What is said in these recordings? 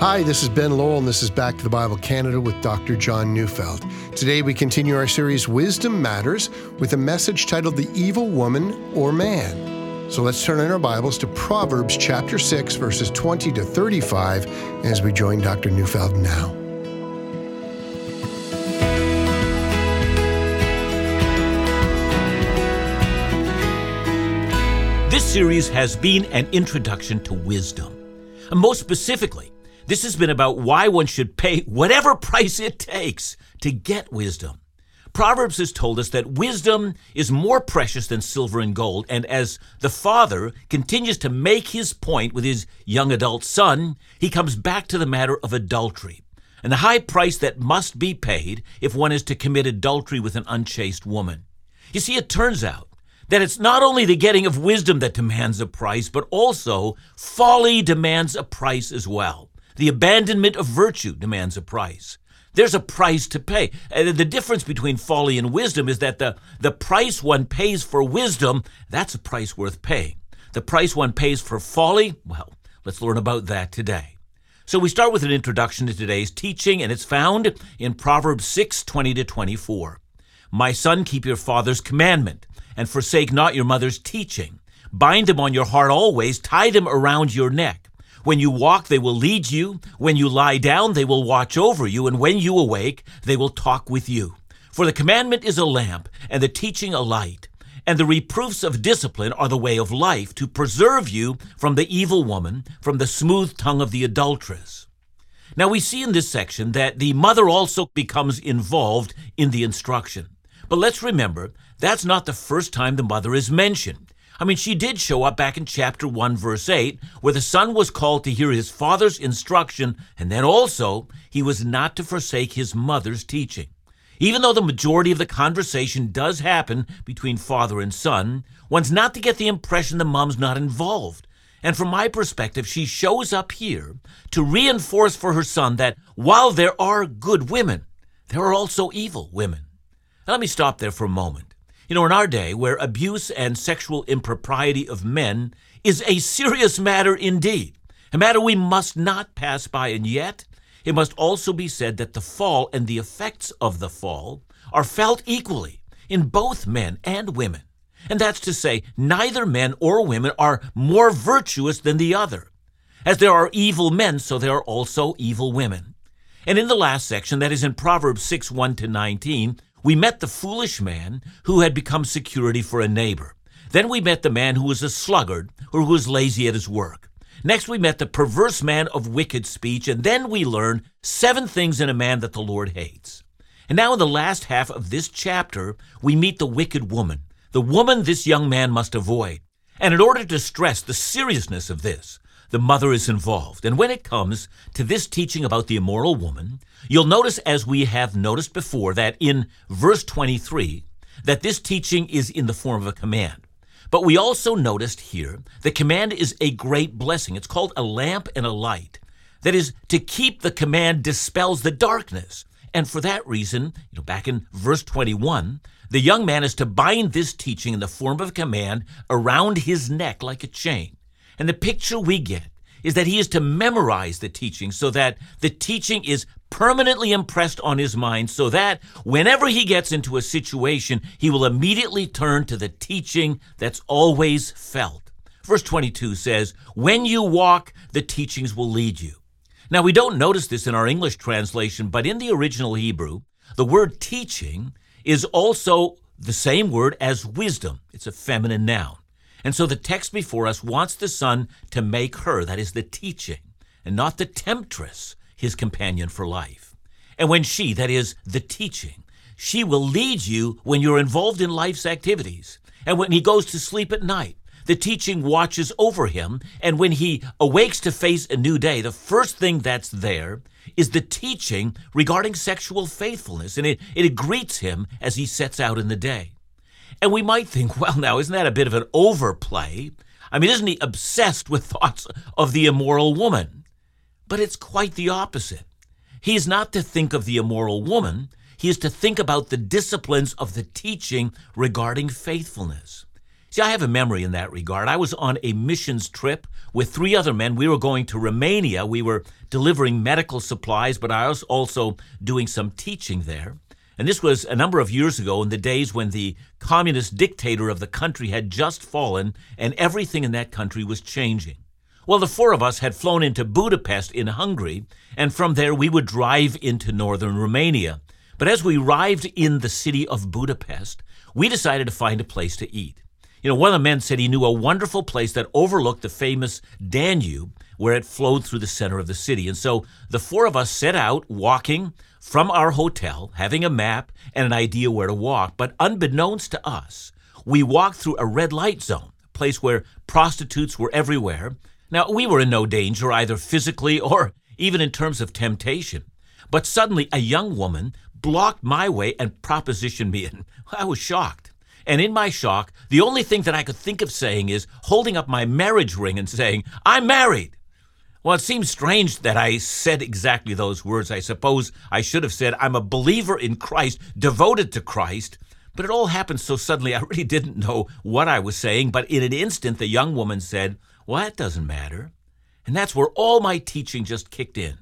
Hi, this is Ben Lowell, and this is Back to the Bible Canada with Dr. John Neufeld. Today we continue our series Wisdom Matters with a message titled The Evil Woman or Man. So let's turn in our Bibles to Proverbs chapter 6, verses 20 to 35 as we join Dr. Neufeld now. This series has been an introduction to wisdom. And most specifically, this has been about why one should pay whatever price it takes to get wisdom. Proverbs has told us that wisdom is more precious than silver and gold, and as the father continues to make his point with his young adult son, he comes back to the matter of adultery and the high price that must be paid if one is to commit adultery with an unchaste woman. You see, it turns out that it's not only the getting of wisdom that demands a price, but also folly demands a price as well. The abandonment of virtue demands a price. There's a price to pay. Uh, the difference between folly and wisdom is that the, the price one pays for wisdom, that's a price worth paying. The price one pays for folly, well, let's learn about that today. So we start with an introduction to today's teaching, and it's found in Proverbs 6 20 to 24. My son, keep your father's commandment, and forsake not your mother's teaching. Bind them on your heart always, tie them around your neck. When you walk, they will lead you. When you lie down, they will watch over you. And when you awake, they will talk with you. For the commandment is a lamp, and the teaching a light. And the reproofs of discipline are the way of life, to preserve you from the evil woman, from the smooth tongue of the adulteress. Now we see in this section that the mother also becomes involved in the instruction. But let's remember, that's not the first time the mother is mentioned. I mean, she did show up back in chapter 1, verse 8, where the son was called to hear his father's instruction, and then also he was not to forsake his mother's teaching. Even though the majority of the conversation does happen between father and son, one's not to get the impression the mom's not involved. And from my perspective, she shows up here to reinforce for her son that while there are good women, there are also evil women. Now, let me stop there for a moment. You know, in our day, where abuse and sexual impropriety of men is a serious matter indeed, a matter we must not pass by, and yet it must also be said that the fall and the effects of the fall are felt equally in both men and women. And that's to say, neither men or women are more virtuous than the other. As there are evil men, so there are also evil women. And in the last section, that is in Proverbs 6 1 to 19, we met the foolish man who had become security for a neighbor. Then we met the man who was a sluggard or who was lazy at his work. Next, we met the perverse man of wicked speech, and then we learned seven things in a man that the Lord hates. And now, in the last half of this chapter, we meet the wicked woman, the woman this young man must avoid. And in order to stress the seriousness of this, the mother is involved. And when it comes to this teaching about the immoral woman, you'll notice, as we have noticed before, that in verse 23, that this teaching is in the form of a command. But we also noticed here the command is a great blessing. It's called a lamp and a light. That is, to keep the command dispels the darkness. And for that reason, you know, back in verse 21, the young man is to bind this teaching in the form of a command around his neck like a chain. And the picture we get is that he is to memorize the teaching so that the teaching is permanently impressed on his mind so that whenever he gets into a situation, he will immediately turn to the teaching that's always felt. Verse 22 says, When you walk, the teachings will lead you. Now, we don't notice this in our English translation, but in the original Hebrew, the word teaching is also the same word as wisdom. It's a feminine noun. And so the text before us wants the son to make her, that is the teaching, and not the temptress, his companion for life. And when she, that is the teaching, she will lead you when you're involved in life's activities. And when he goes to sleep at night, the teaching watches over him. And when he awakes to face a new day, the first thing that's there is the teaching regarding sexual faithfulness. And it, it greets him as he sets out in the day. And we might think, well, now, isn't that a bit of an overplay? I mean, isn't he obsessed with thoughts of the immoral woman? But it's quite the opposite. He is not to think of the immoral woman, he is to think about the disciplines of the teaching regarding faithfulness. See, I have a memory in that regard. I was on a missions trip with three other men. We were going to Romania. We were delivering medical supplies, but I was also doing some teaching there. And this was a number of years ago in the days when the communist dictator of the country had just fallen and everything in that country was changing. Well, the four of us had flown into Budapest in Hungary, and from there we would drive into northern Romania. But as we arrived in the city of Budapest, we decided to find a place to eat. You know, one of the men said he knew a wonderful place that overlooked the famous Danube where it flowed through the center of the city. And so the four of us set out walking from our hotel, having a map and an idea where to walk. But unbeknownst to us, we walked through a red light zone, a place where prostitutes were everywhere. Now, we were in no danger, either physically or even in terms of temptation. But suddenly, a young woman blocked my way and propositioned me, and I was shocked. And in my shock, the only thing that I could think of saying is holding up my marriage ring and saying, I'm married. Well, it seems strange that I said exactly those words. I suppose I should have said, I'm a believer in Christ, devoted to Christ. But it all happened so suddenly, I really didn't know what I was saying. But in an instant, the young woman said, Well, that doesn't matter. And that's where all my teaching just kicked in.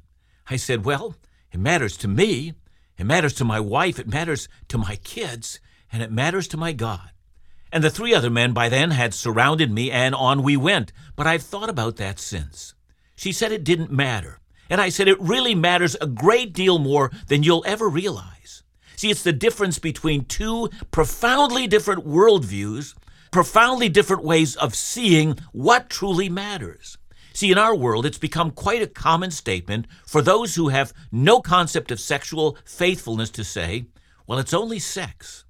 I said, Well, it matters to me. It matters to my wife. It matters to my kids and it matters to my God. And the three other men by then had surrounded me, and on we went. But I've thought about that since. She said it didn't matter. And I said it really matters a great deal more than you'll ever realize. See, it's the difference between two profoundly different worldviews, profoundly different ways of seeing what truly matters. See, in our world, it's become quite a common statement for those who have no concept of sexual faithfulness to say, well, it's only sex.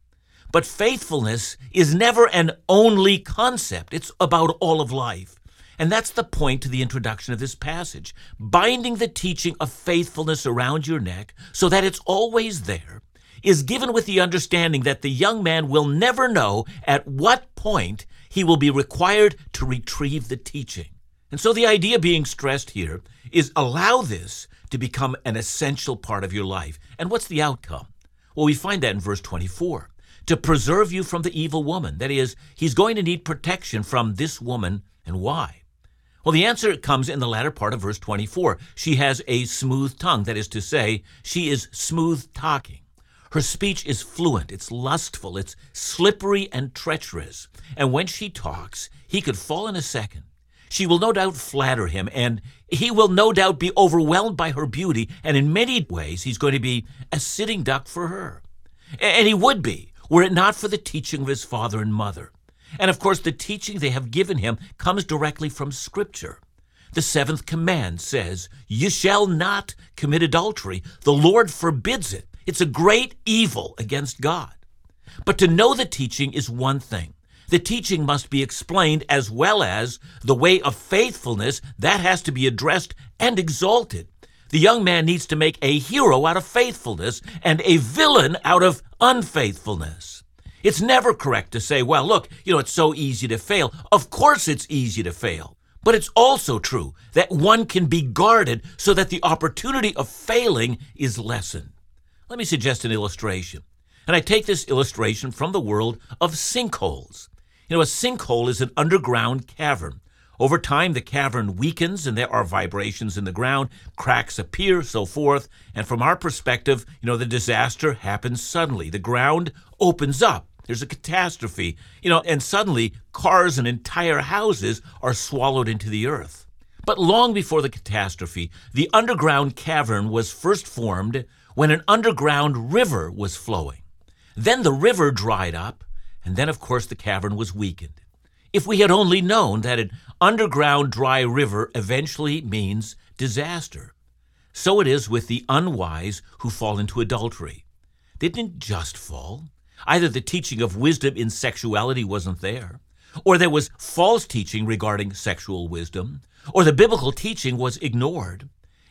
But faithfulness is never an only concept, it's about all of life. And that's the point to the introduction of this passage binding the teaching of faithfulness around your neck so that it's always there is given with the understanding that the young man will never know at what point he will be required to retrieve the teaching. And so the idea being stressed here is allow this to become an essential part of your life. And what's the outcome? Well, we find that in verse 24 to preserve you from the evil woman. That is, he's going to need protection from this woman. And why? Well, the answer comes in the latter part of verse 24. She has a smooth tongue. That is to say, she is smooth talking. Her speech is fluent, it's lustful, it's slippery and treacherous. And when she talks, he could fall in a second. She will no doubt flatter him, and he will no doubt be overwhelmed by her beauty, and in many ways he's going to be a sitting duck for her. And he would be, were it not for the teaching of his father and mother. And of course, the teaching they have given him comes directly from Scripture. The seventh command says, You shall not commit adultery. The Lord forbids it. It's a great evil against God. But to know the teaching is one thing. The teaching must be explained as well as the way of faithfulness that has to be addressed and exalted. The young man needs to make a hero out of faithfulness and a villain out of unfaithfulness. It's never correct to say, well, look, you know, it's so easy to fail. Of course it's easy to fail. But it's also true that one can be guarded so that the opportunity of failing is lessened. Let me suggest an illustration. And I take this illustration from the world of sinkholes. You know, a sinkhole is an underground cavern over time, the cavern weakens and there are vibrations in the ground, cracks appear, so forth. And from our perspective, you know, the disaster happens suddenly. The ground opens up. There's a catastrophe, you know, and suddenly cars and entire houses are swallowed into the earth. But long before the catastrophe, the underground cavern was first formed when an underground river was flowing. Then the river dried up, and then, of course, the cavern was weakened. If we had only known that an underground dry river eventually means disaster. So it is with the unwise who fall into adultery. They didn't just fall. Either the teaching of wisdom in sexuality wasn't there, or there was false teaching regarding sexual wisdom, or the biblical teaching was ignored.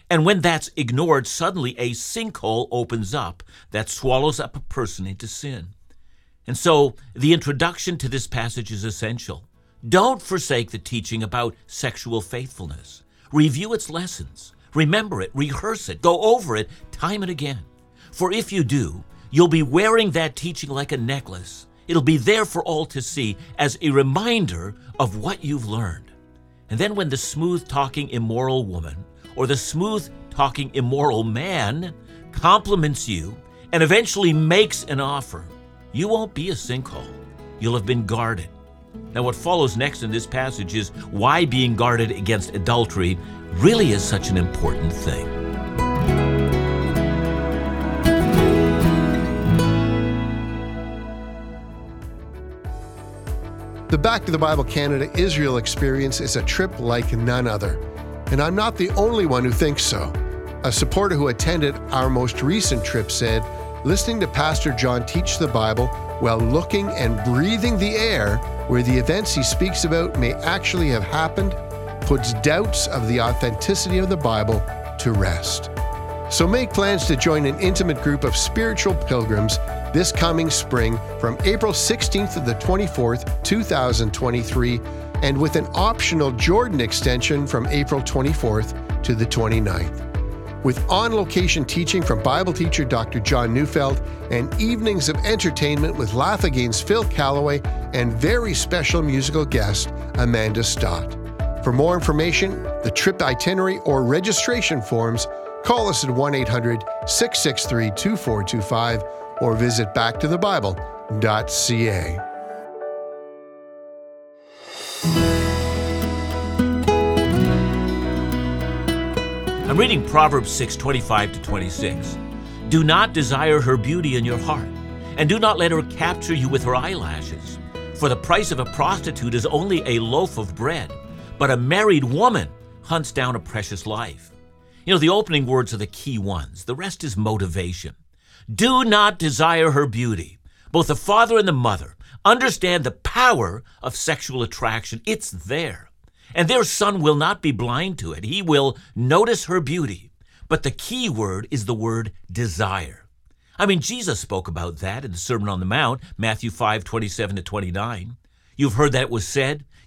And when that's ignored, suddenly a sinkhole opens up that swallows up a person into sin. And so the introduction to this passage is essential. Don't forsake the teaching about sexual faithfulness. Review its lessons. Remember it, rehearse it, go over it time and again. For if you do, you'll be wearing that teaching like a necklace, It'll be there for all to see as a reminder of what you've learned. And then when the smooth talking immoral woman or the smooth talking immoral man compliments you and eventually makes an offer, you won't be a sinkhole. You'll have been guarded. Now, what follows next in this passage is why being guarded against adultery really is such an important thing. The Back to the Bible Canada Israel experience is a trip like none other. And I'm not the only one who thinks so. A supporter who attended our most recent trip said, listening to Pastor John teach the Bible while looking and breathing the air where the events he speaks about may actually have happened puts doubts of the authenticity of the Bible to rest. So make plans to join an intimate group of spiritual pilgrims this coming spring from April 16th to the 24th, 2023, and with an optional Jordan extension from April 24th to the 29th. With on location teaching from Bible teacher Dr. John Neufeld and evenings of entertainment with Laugh Again's Phil Callaway and very special musical guest Amanda Stott. For more information, the trip itinerary, or registration forms, call us at 1 800 663 2425 or visit backtothebible.ca. I'm reading Proverbs 6 25 to 26. Do not desire her beauty in your heart, and do not let her capture you with her eyelashes. For the price of a prostitute is only a loaf of bread, but a married woman hunts down a precious life. You know, the opening words are the key ones, the rest is motivation. Do not desire her beauty. Both the father and the mother understand the power of sexual attraction. It's there. And their son will not be blind to it. He will notice her beauty. But the key word is the word desire. I mean, Jesus spoke about that in the Sermon on the Mount, Matthew 5 27 to 29. You've heard that it was said,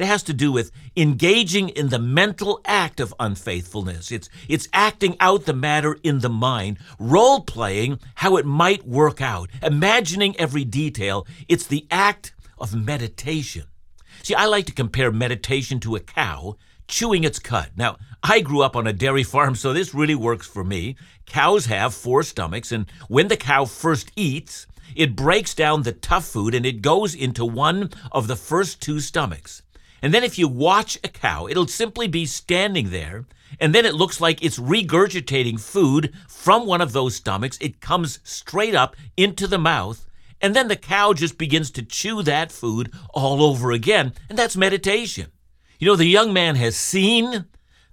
It has to do with engaging in the mental act of unfaithfulness. It's, it's acting out the matter in the mind, role playing how it might work out, imagining every detail. It's the act of meditation. See, I like to compare meditation to a cow chewing its cud. Now, I grew up on a dairy farm, so this really works for me. Cows have four stomachs, and when the cow first eats, it breaks down the tough food and it goes into one of the first two stomachs. And then if you watch a cow, it'll simply be standing there, and then it looks like it's regurgitating food from one of those stomachs. It comes straight up into the mouth, and then the cow just begins to chew that food all over again. And that's meditation. You know, the young man has seen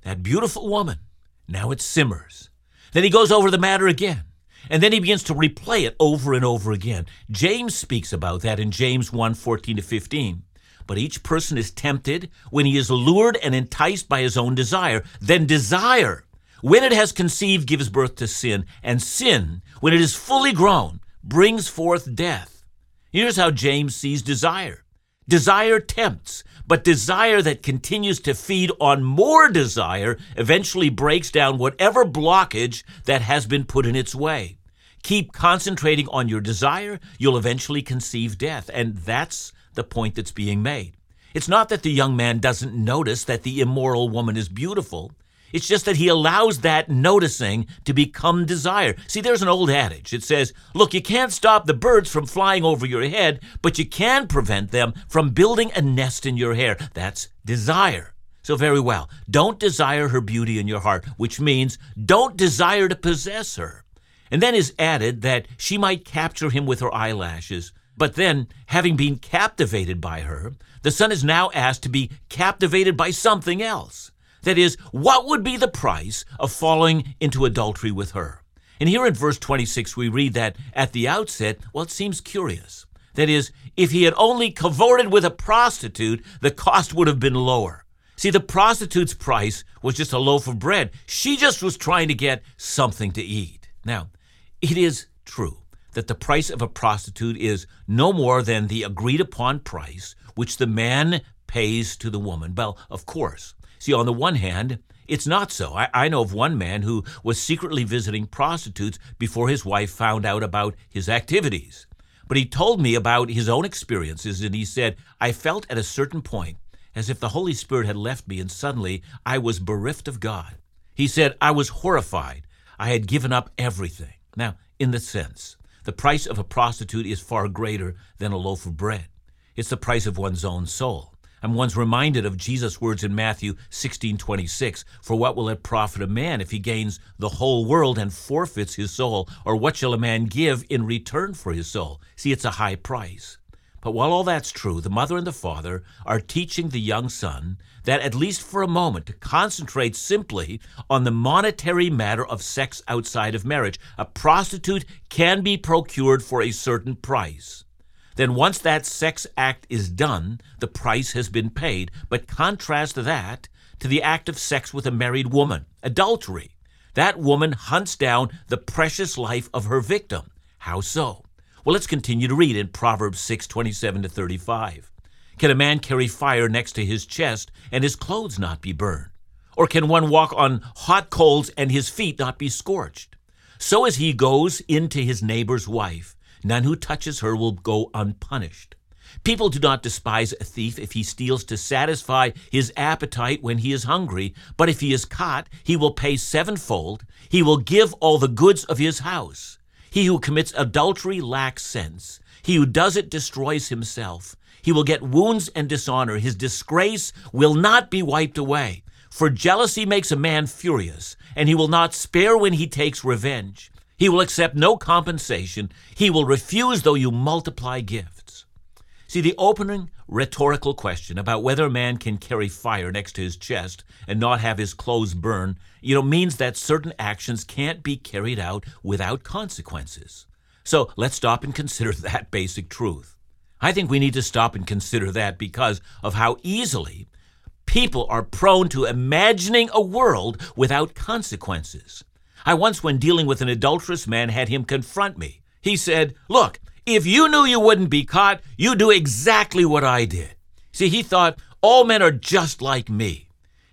that beautiful woman. Now it simmers. Then he goes over the matter again. And then he begins to replay it over and over again. James speaks about that in James 1 14 to 15. But each person is tempted when he is lured and enticed by his own desire. Then desire, when it has conceived, gives birth to sin. And sin, when it is fully grown, brings forth death. Here's how James sees desire desire tempts, but desire that continues to feed on more desire eventually breaks down whatever blockage that has been put in its way. Keep concentrating on your desire, you'll eventually conceive death. And that's the point that's being made. It's not that the young man doesn't notice that the immoral woman is beautiful. It's just that he allows that noticing to become desire. See, there's an old adage. It says, look, you can't stop the birds from flying over your head, but you can prevent them from building a nest in your hair. That's desire. So, very well, don't desire her beauty in your heart, which means don't desire to possess her. And then is added that she might capture him with her eyelashes. But then, having been captivated by her, the son is now asked to be captivated by something else. That is, what would be the price of falling into adultery with her? And here in verse 26, we read that at the outset, well, it seems curious. That is, if he had only cavorted with a prostitute, the cost would have been lower. See, the prostitute's price was just a loaf of bread. She just was trying to get something to eat. Now, it is true that the price of a prostitute is no more than the agreed upon price which the man pays to the woman. Well, of course. See, on the one hand, it's not so. I, I, know of one man who was secretly visiting prostitutes before his wife found out about his activities. But he told me about his own experiences, and he said, I felt at a certain point as if the Holy Spirit had left me and suddenly I was bereft of God. He said, I was horrified. I had given up everything. Now, in the sense, the price of a prostitute is far greater than a loaf of bread. It's the price of one's own soul. And one's reminded of Jesus' words in Matthew 16:26, "For what will it profit a man if he gains the whole world and forfeits his soul? Or what shall a man give in return for his soul?" See, it's a high price. But while all that's true, the mother and the father are teaching the young son that, at least for a moment, to concentrate simply on the monetary matter of sex outside of marriage. A prostitute can be procured for a certain price. Then, once that sex act is done, the price has been paid. But contrast that to the act of sex with a married woman, adultery. That woman hunts down the precious life of her victim. How so? Well, let's continue to read in Proverbs 6 27 to 35. Can a man carry fire next to his chest and his clothes not be burned? Or can one walk on hot coals and his feet not be scorched? So as he goes into his neighbor's wife, none who touches her will go unpunished. People do not despise a thief if he steals to satisfy his appetite when he is hungry, but if he is caught, he will pay sevenfold. He will give all the goods of his house. He who commits adultery lacks sense. He who does it destroys himself. He will get wounds and dishonor. His disgrace will not be wiped away. For jealousy makes a man furious, and he will not spare when he takes revenge. He will accept no compensation. He will refuse though you multiply gifts. See, the opening rhetorical question about whether a man can carry fire next to his chest and not have his clothes burn, you know, means that certain actions can't be carried out without consequences. So let's stop and consider that basic truth. I think we need to stop and consider that because of how easily people are prone to imagining a world without consequences. I once, when dealing with an adulterous man, had him confront me. He said, Look, if you knew you wouldn't be caught, you'd do exactly what I did. See, he thought all men are just like me.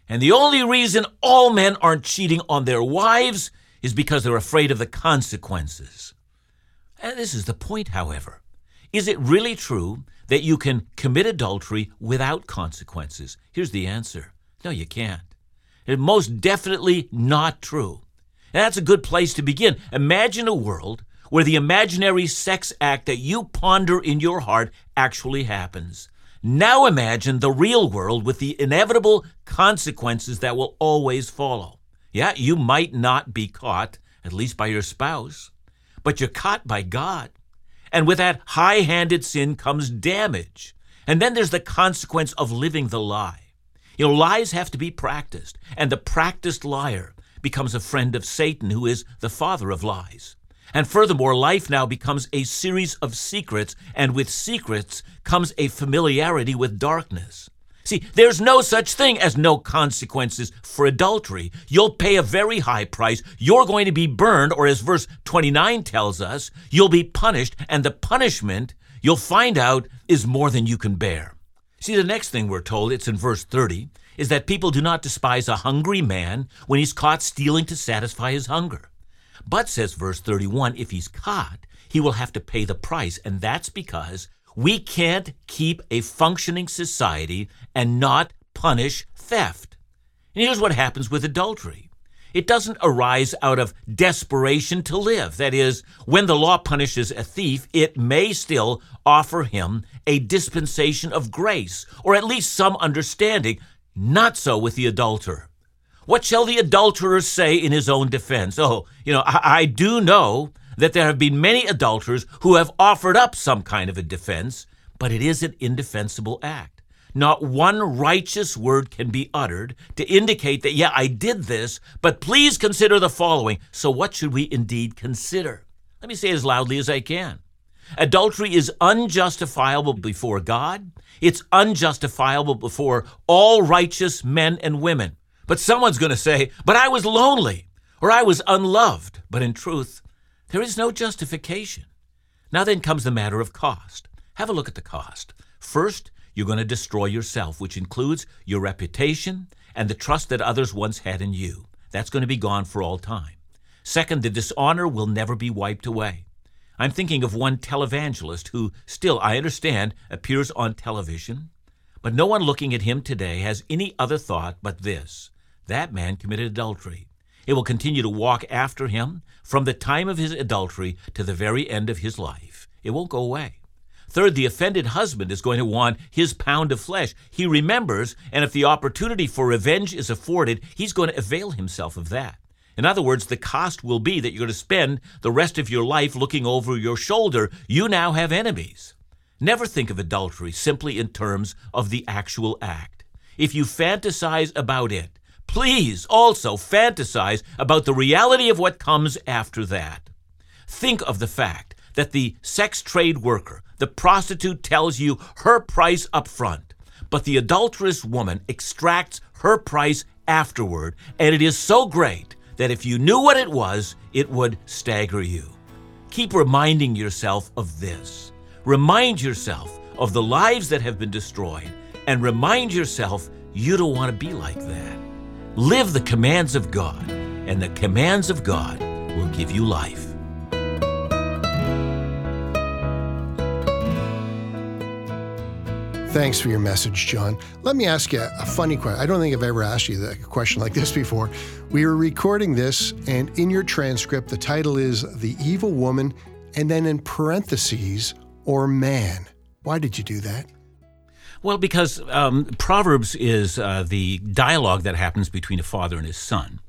And the only reason all men aren't cheating on their wives is because they're afraid of the consequences. And this is the point, however. Is it really true that you can commit adultery without consequences? Here's the answer no, you can't. It's most definitely not true. And that's a good place to begin. Imagine a world where the imaginary sex act that you ponder in your heart actually happens. Now imagine the real world with the inevitable consequences that will always follow. Yeah, you might not be caught, at least by your spouse, but you're caught by God. And with that high handed sin comes damage. And then there's the consequence of living the lie. You know, lies have to be practiced, and the practiced liar becomes a friend of Satan, who is the father of lies. And furthermore, life now becomes a series of secrets, and with secrets comes a familiarity with darkness. See, there's no such thing as no consequences for adultery. You'll pay a very high price. You're going to be burned, or as verse 29 tells us, you'll be punished, and the punishment you'll find out is more than you can bear. See, the next thing we're told, it's in verse 30, is that people do not despise a hungry man when he's caught stealing to satisfy his hunger. But, says verse 31, if he's caught, he will have to pay the price. And that's because we can't keep a functioning society and not punish theft. And here's what happens with adultery it doesn't arise out of desperation to live. That is, when the law punishes a thief, it may still offer him a dispensation of grace, or at least some understanding. Not so with the adulterer. What shall the adulterer say in his own defense? Oh, you know, I, I do know that there have been many adulterers who have offered up some kind of a defense, but it is an indefensible act. Not one righteous word can be uttered to indicate that, yeah, I did this, but please consider the following. So, what should we indeed consider? Let me say as loudly as I can. Adultery is unjustifiable before God. It's unjustifiable before all righteous men and women. But someone's going to say, But I was lonely, or I was unloved. But in truth, there is no justification. Now then comes the matter of cost. Have a look at the cost. First, you're going to destroy yourself, which includes your reputation and the trust that others once had in you. That's going to be gone for all time. Second, the dishonor will never be wiped away. I'm thinking of one televangelist who still, I understand, appears on television, but no one looking at him today has any other thought but this that man committed adultery. It will continue to walk after him from the time of his adultery to the very end of his life. It won't go away. Third, the offended husband is going to want his pound of flesh. He remembers, and if the opportunity for revenge is afforded, he's going to avail himself of that. In other words, the cost will be that you're going to spend the rest of your life looking over your shoulder. You now have enemies. Never think of adultery simply in terms of the actual act. If you fantasize about it, please also fantasize about the reality of what comes after that. Think of the fact that the sex trade worker, the prostitute, tells you her price up front, but the adulterous woman extracts her price afterward, and it is so great that if you knew what it was, it would stagger you. Keep reminding yourself of this. Remind yourself of the lives that have been destroyed, and remind yourself you don't want to be like that. Live the commands of God, and the commands of God will give you life. Thanks for your message, John. Let me ask you a funny question. I don't think I've ever asked you a question like this before. We were recording this, and in your transcript, the title is The Evil Woman, and then in parentheses, or man. Why did you do that? Well, because um, Proverbs is uh, the dialogue that happens between a father and his son.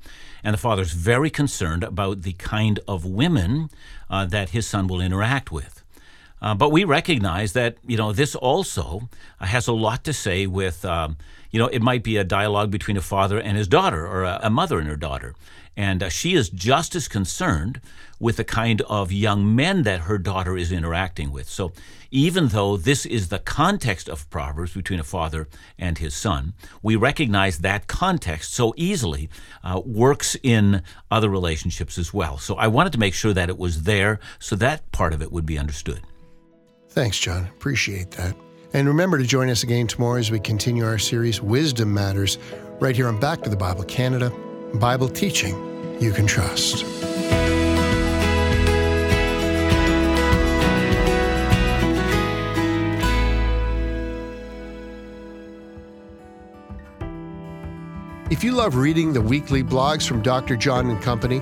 And the father's very concerned about the kind of women uh, that his son will interact with. Uh, but we recognize that you know this also has a lot to say with um, you know it might be a dialogue between a father and his daughter or a, a mother and her daughter, and uh, she is just as concerned with the kind of young men that her daughter is interacting with. So even though this is the context of Proverbs between a father and his son, we recognize that context so easily uh, works in other relationships as well. So I wanted to make sure that it was there so that part of it would be understood. Thanks, John. Appreciate that. And remember to join us again tomorrow as we continue our series, Wisdom Matters, right here on Back to the Bible Canada, Bible teaching you can trust. If you love reading the weekly blogs from Dr. John and Company,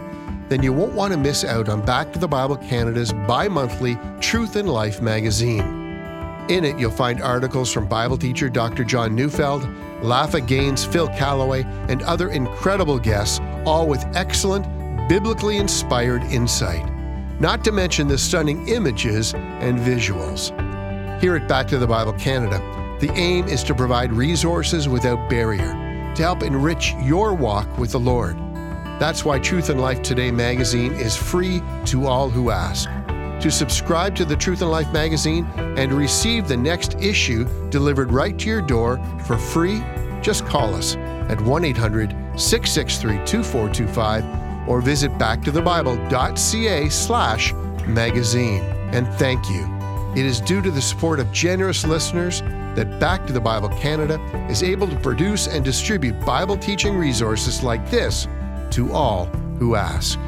then you won't want to miss out on Back to the Bible Canada's bi monthly Truth in Life magazine. In it, you'll find articles from Bible teacher Dr. John Neufeld, Laugh Again's, Phil Callaway, and other incredible guests, all with excellent, biblically inspired insight. Not to mention the stunning images and visuals. Here at Back to the Bible Canada, the aim is to provide resources without barrier to help enrich your walk with the Lord. That's why Truth and Life Today magazine is free to all who ask. To subscribe to the Truth and Life magazine and receive the next issue delivered right to your door for free, just call us at 1 800 663 2425 or visit backtothebible.ca slash magazine. And thank you. It is due to the support of generous listeners that Back to the Bible Canada is able to produce and distribute Bible teaching resources like this to all who ask.